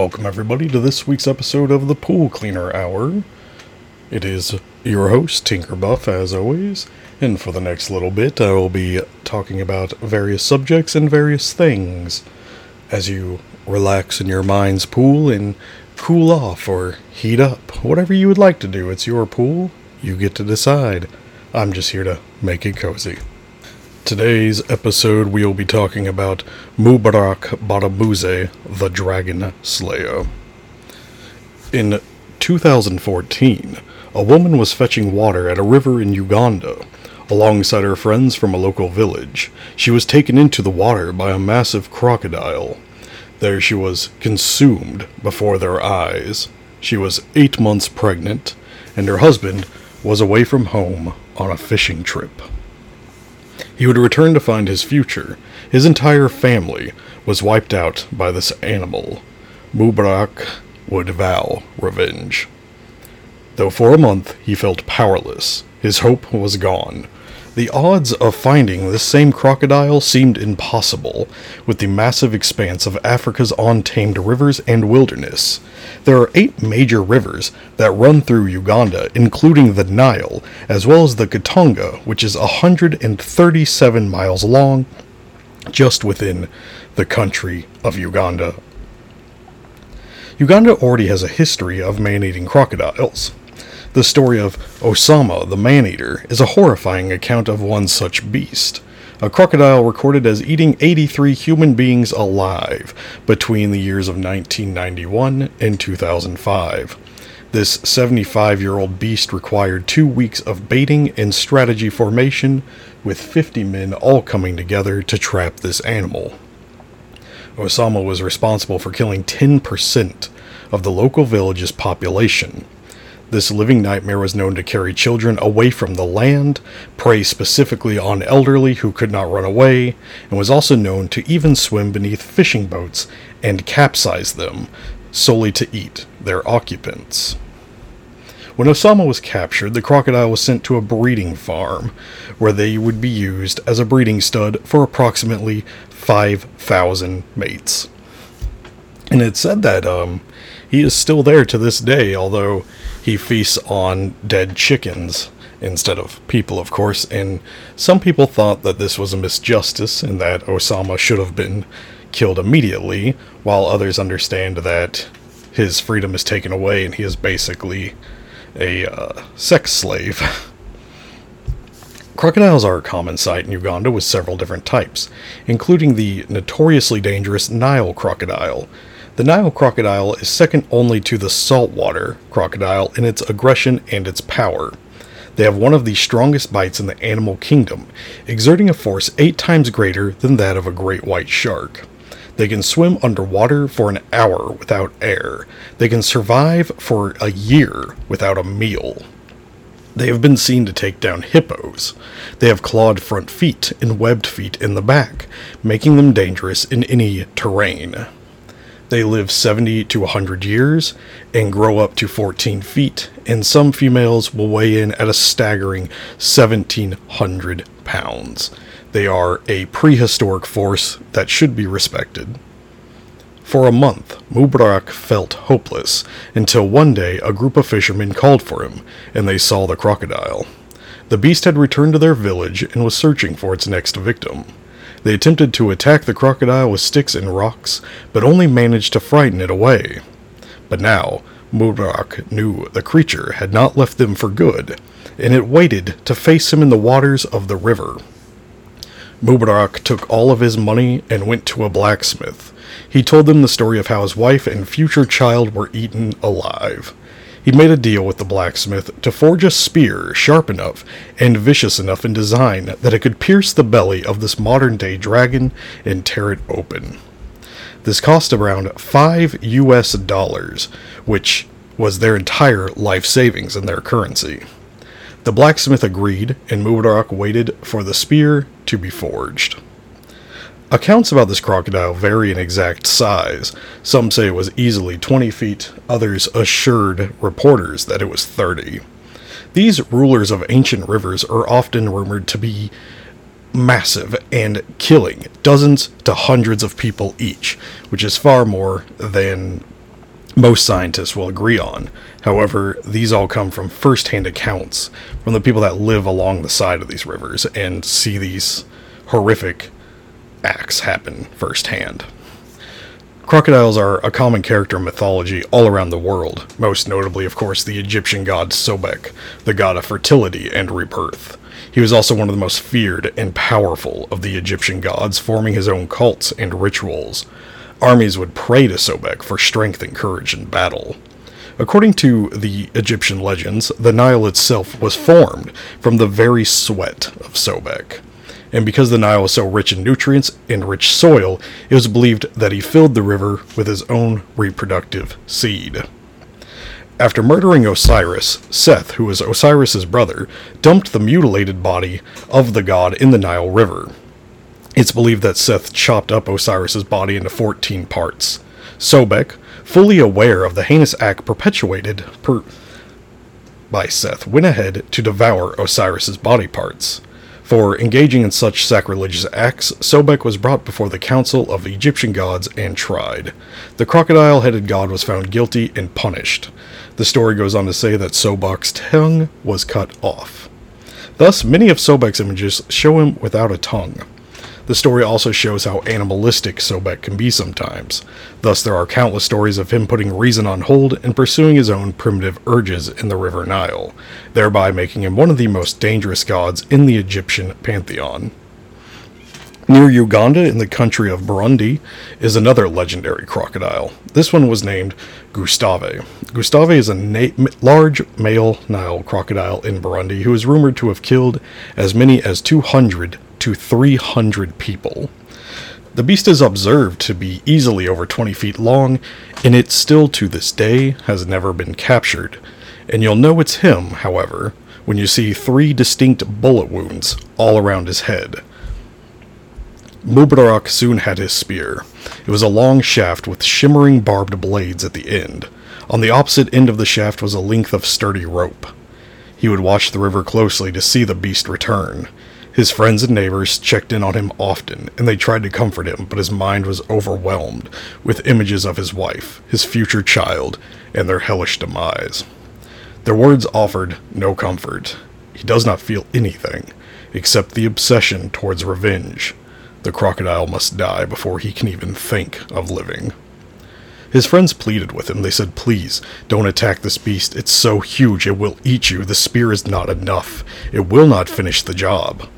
Welcome, everybody, to this week's episode of the Pool Cleaner Hour. It is your host, Tinkerbuff, as always, and for the next little bit, I will be talking about various subjects and various things as you relax in your mind's pool and cool off or heat up. Whatever you would like to do, it's your pool. You get to decide. I'm just here to make it cozy. Today's episode, we'll be talking about Mubarak Batambuze, the Dragon Slayer. In 2014, a woman was fetching water at a river in Uganda. Alongside her friends from a local village, she was taken into the water by a massive crocodile. There she was consumed before their eyes. She was eight months pregnant, and her husband was away from home on a fishing trip. He would return to find his future. His entire family was wiped out by this animal. Mubarak would vow revenge. Though for a month he felt powerless, his hope was gone. The odds of finding this same crocodile seemed impossible, with the massive expanse of Africa's untamed rivers and wilderness. There are eight major rivers that run through Uganda, including the Nile, as well as the Katonga, which is 137 miles long, just within the country of Uganda. Uganda already has a history of man eating crocodiles. The story of Osama the Man Eater is a horrifying account of one such beast. A crocodile recorded as eating 83 human beings alive between the years of 1991 and 2005. This 75 year old beast required two weeks of baiting and strategy formation, with 50 men all coming together to trap this animal. Osama was responsible for killing 10% of the local village's population. This living nightmare was known to carry children away from the land, prey specifically on elderly who could not run away, and was also known to even swim beneath fishing boats and capsize them solely to eat their occupants. When Osama was captured, the crocodile was sent to a breeding farm, where they would be used as a breeding stud for approximately 5,000 mates. And it said that um, he is still there to this day, although he feasts on dead chickens instead of people, of course. And some people thought that this was a misjustice and that Osama should have been killed immediately, while others understand that his freedom is taken away and he is basically a uh, sex slave. Crocodiles are a common sight in Uganda with several different types, including the notoriously dangerous Nile crocodile, the Nile crocodile is second only to the saltwater crocodile in its aggression and its power. They have one of the strongest bites in the animal kingdom, exerting a force eight times greater than that of a great white shark. They can swim underwater for an hour without air. They can survive for a year without a meal. They have been seen to take down hippos. They have clawed front feet and webbed feet in the back, making them dangerous in any terrain. They live 70 to 100 years and grow up to 14 feet, and some females will weigh in at a staggering 1,700 pounds. They are a prehistoric force that should be respected. For a month, Mubarak felt hopeless until one day a group of fishermen called for him, and they saw the crocodile. The beast had returned to their village and was searching for its next victim. They attempted to attack the crocodile with sticks and rocks, but only managed to frighten it away. But now, Mubarak knew the creature had not left them for good, and it waited to face him in the waters of the river. Mubarak took all of his money and went to a blacksmith. He told them the story of how his wife and future child were eaten alive. He made a deal with the blacksmith to forge a spear sharp enough and vicious enough in design that it could pierce the belly of this modern day dragon and tear it open. This cost around 5 US dollars, which was their entire life savings in their currency. The blacksmith agreed, and Mubarak waited for the spear to be forged. Accounts about this crocodile vary in exact size. Some say it was easily 20 feet, others assured reporters that it was 30. These rulers of ancient rivers are often rumored to be massive and killing dozens to hundreds of people each, which is far more than most scientists will agree on. However, these all come from first hand accounts from the people that live along the side of these rivers and see these horrific acts happen firsthand. Crocodiles are a common character in mythology all around the world, most notably, of course, the Egyptian god Sobek, the god of fertility and rebirth. He was also one of the most feared and powerful of the Egyptian gods, forming his own cults and rituals. Armies would pray to Sobek for strength and courage in battle. According to the Egyptian legends, the Nile itself was formed from the very sweat of Sobek and because the Nile was so rich in nutrients and rich soil, it was believed that he filled the river with his own reproductive seed. After murdering Osiris, Seth, who was Osiris's brother, dumped the mutilated body of the god in the Nile River. It's believed that Seth chopped up Osiris's body into 14 parts. Sobek, fully aware of the heinous act perpetuated per- by Seth, went ahead to devour Osiris's body parts. For engaging in such sacrilegious acts, Sobek was brought before the council of Egyptian gods and tried. The crocodile headed god was found guilty and punished. The story goes on to say that Sobek's tongue was cut off. Thus, many of Sobek's images show him without a tongue. The story also shows how animalistic Sobek can be sometimes. Thus, there are countless stories of him putting reason on hold and pursuing his own primitive urges in the River Nile, thereby making him one of the most dangerous gods in the Egyptian pantheon. Near Uganda, in the country of Burundi, is another legendary crocodile. This one was named Gustave. Gustave is a na- large male Nile crocodile in Burundi who is rumored to have killed as many as 200 to 300 people. The beast is observed to be easily over 20 feet long, and it still to this day has never been captured. And you'll know it's him, however, when you see three distinct bullet wounds all around his head. Mubarak soon had his spear. It was a long shaft with shimmering barbed blades at the end. On the opposite end of the shaft was a length of sturdy rope. He would watch the river closely to see the beast return. His friends and neighbors checked in on him often, and they tried to comfort him, but his mind was overwhelmed with images of his wife, his future child, and their hellish demise. Their words offered no comfort. He does not feel anything, except the obsession towards revenge. The crocodile must die before he can even think of living. His friends pleaded with him. They said, Please, don't attack this beast. It's so huge it will eat you. The spear is not enough. It will not finish the job.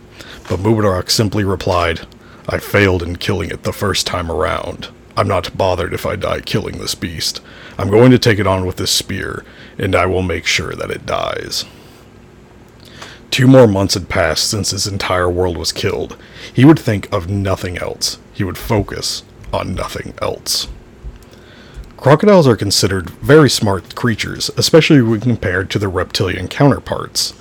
But Mubarak simply replied, I failed in killing it the first time around. I'm not bothered if I die killing this beast. I'm going to take it on with this spear, and I will make sure that it dies. Two more months had passed since his entire world was killed. He would think of nothing else. He would focus on nothing else. Crocodiles are considered very smart creatures, especially when compared to their reptilian counterparts.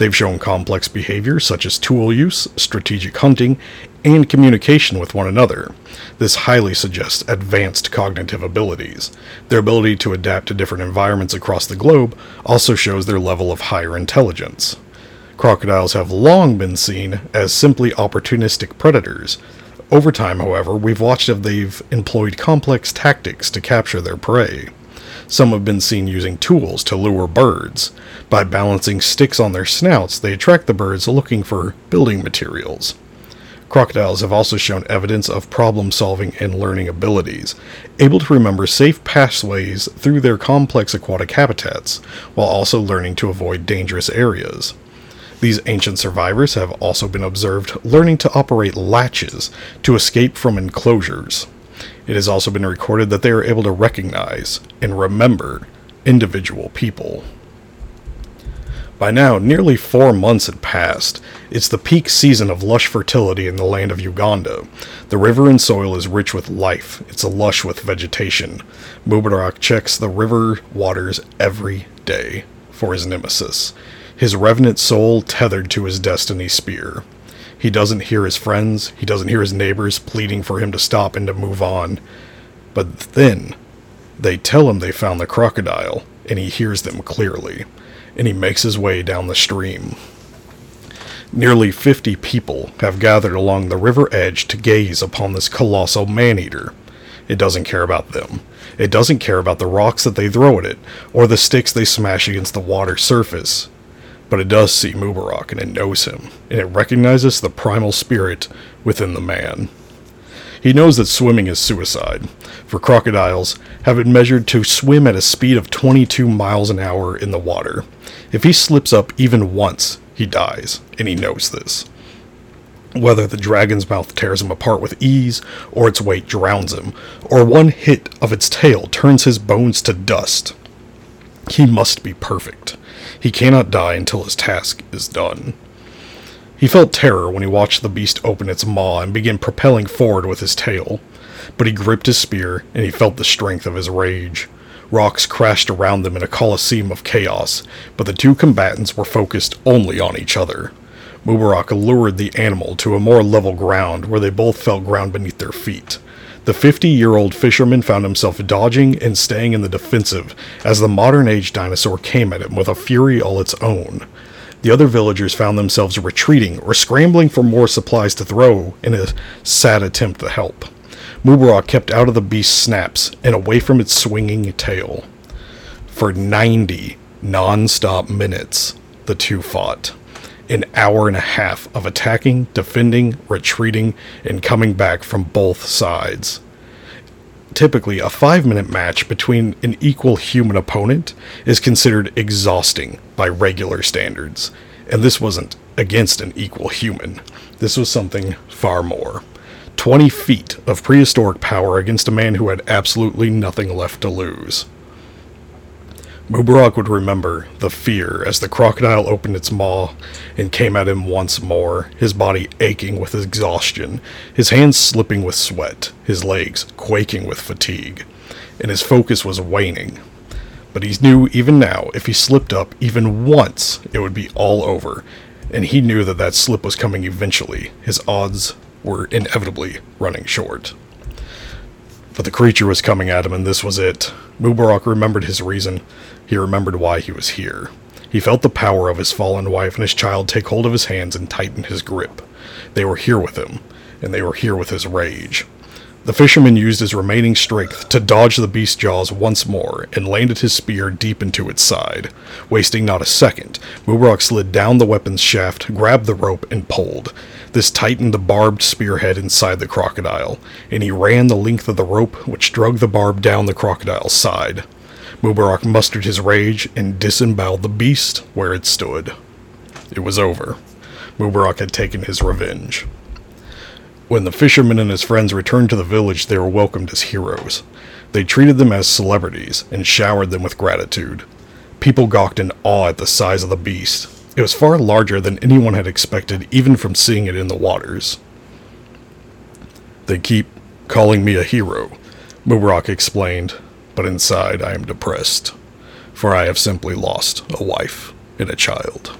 They've shown complex behavior such as tool use, strategic hunting, and communication with one another. This highly suggests advanced cognitive abilities. Their ability to adapt to different environments across the globe also shows their level of higher intelligence. Crocodiles have long been seen as simply opportunistic predators. Over time, however, we've watched as they've employed complex tactics to capture their prey. Some have been seen using tools to lure birds. By balancing sticks on their snouts, they attract the birds looking for building materials. Crocodiles have also shown evidence of problem solving and learning abilities, able to remember safe pathways through their complex aquatic habitats, while also learning to avoid dangerous areas. These ancient survivors have also been observed learning to operate latches to escape from enclosures. It has also been recorded that they are able to recognize and remember individual people. By now, nearly four months had passed. It's the peak season of lush fertility in the land of Uganda. The river and soil is rich with life, it's lush with vegetation. Mubarak checks the river waters every day for his nemesis, his revenant soul tethered to his destiny spear. He doesn't hear his friends, he doesn't hear his neighbors pleading for him to stop and to move on. But then, they tell him they found the crocodile, and he hears them clearly, and he makes his way down the stream. Nearly fifty people have gathered along the river edge to gaze upon this colossal man eater. It doesn't care about them. It doesn't care about the rocks that they throw at it, or the sticks they smash against the water surface. But it does see Mubarak and it knows him, and it recognizes the primal spirit within the man. He knows that swimming is suicide, for crocodiles have been measured to swim at a speed of 22 miles an hour in the water. If he slips up even once, he dies, and he knows this. Whether the dragon's mouth tears him apart with ease, or its weight drowns him, or one hit of its tail turns his bones to dust, he must be perfect. He cannot die until his task is done. He felt terror when he watched the beast open its maw and begin propelling forward with his tail. But he gripped his spear, and he felt the strength of his rage. Rocks crashed around them in a coliseum of chaos, but the two combatants were focused only on each other. Mubarak lured the animal to a more level ground where they both felt ground beneath their feet. The 50 year old fisherman found himself dodging and staying in the defensive as the modern age dinosaur came at him with a fury all its own. The other villagers found themselves retreating or scrambling for more supplies to throw in a sad attempt to help. Mubarak kept out of the beast's snaps and away from its swinging tail. For 90 non stop minutes, the two fought. An hour and a half of attacking, defending, retreating, and coming back from both sides typically a five minute match between an equal human opponent is considered exhausting by regular standards. And this wasn't against an equal human, this was something far more. 20 feet of prehistoric power against a man who had absolutely nothing left to lose. Mubarak would remember the fear as the crocodile opened its maw and came at him once more, his body aching with exhaustion, his hands slipping with sweat, his legs quaking with fatigue, and his focus was waning. But he knew even now, if he slipped up even once, it would be all over, and he knew that that slip was coming eventually. His odds were inevitably running short. But the creature was coming at him, and this was it. Mubarak remembered his reason. He remembered why he was here. He felt the power of his fallen wife and his child take hold of his hands and tighten his grip. They were here with him, and they were here with his rage. The fisherman used his remaining strength to dodge the beast's jaws once more and landed his spear deep into its side. Wasting not a second, Mubarak slid down the weapon's shaft, grabbed the rope, and pulled. This tightened the barbed spearhead inside the crocodile, and he ran the length of the rope, which drug the barb down the crocodile's side. Mubarak mustered his rage and disemboweled the beast where it stood. It was over. Mubarak had taken his revenge. When the fisherman and his friends returned to the village, they were welcomed as heroes. They treated them as celebrities and showered them with gratitude. People gawked in awe at the size of the beast, it was far larger than anyone had expected, even from seeing it in the waters. They keep calling me a hero, Mubarak explained, but inside I am depressed, for I have simply lost a wife and a child.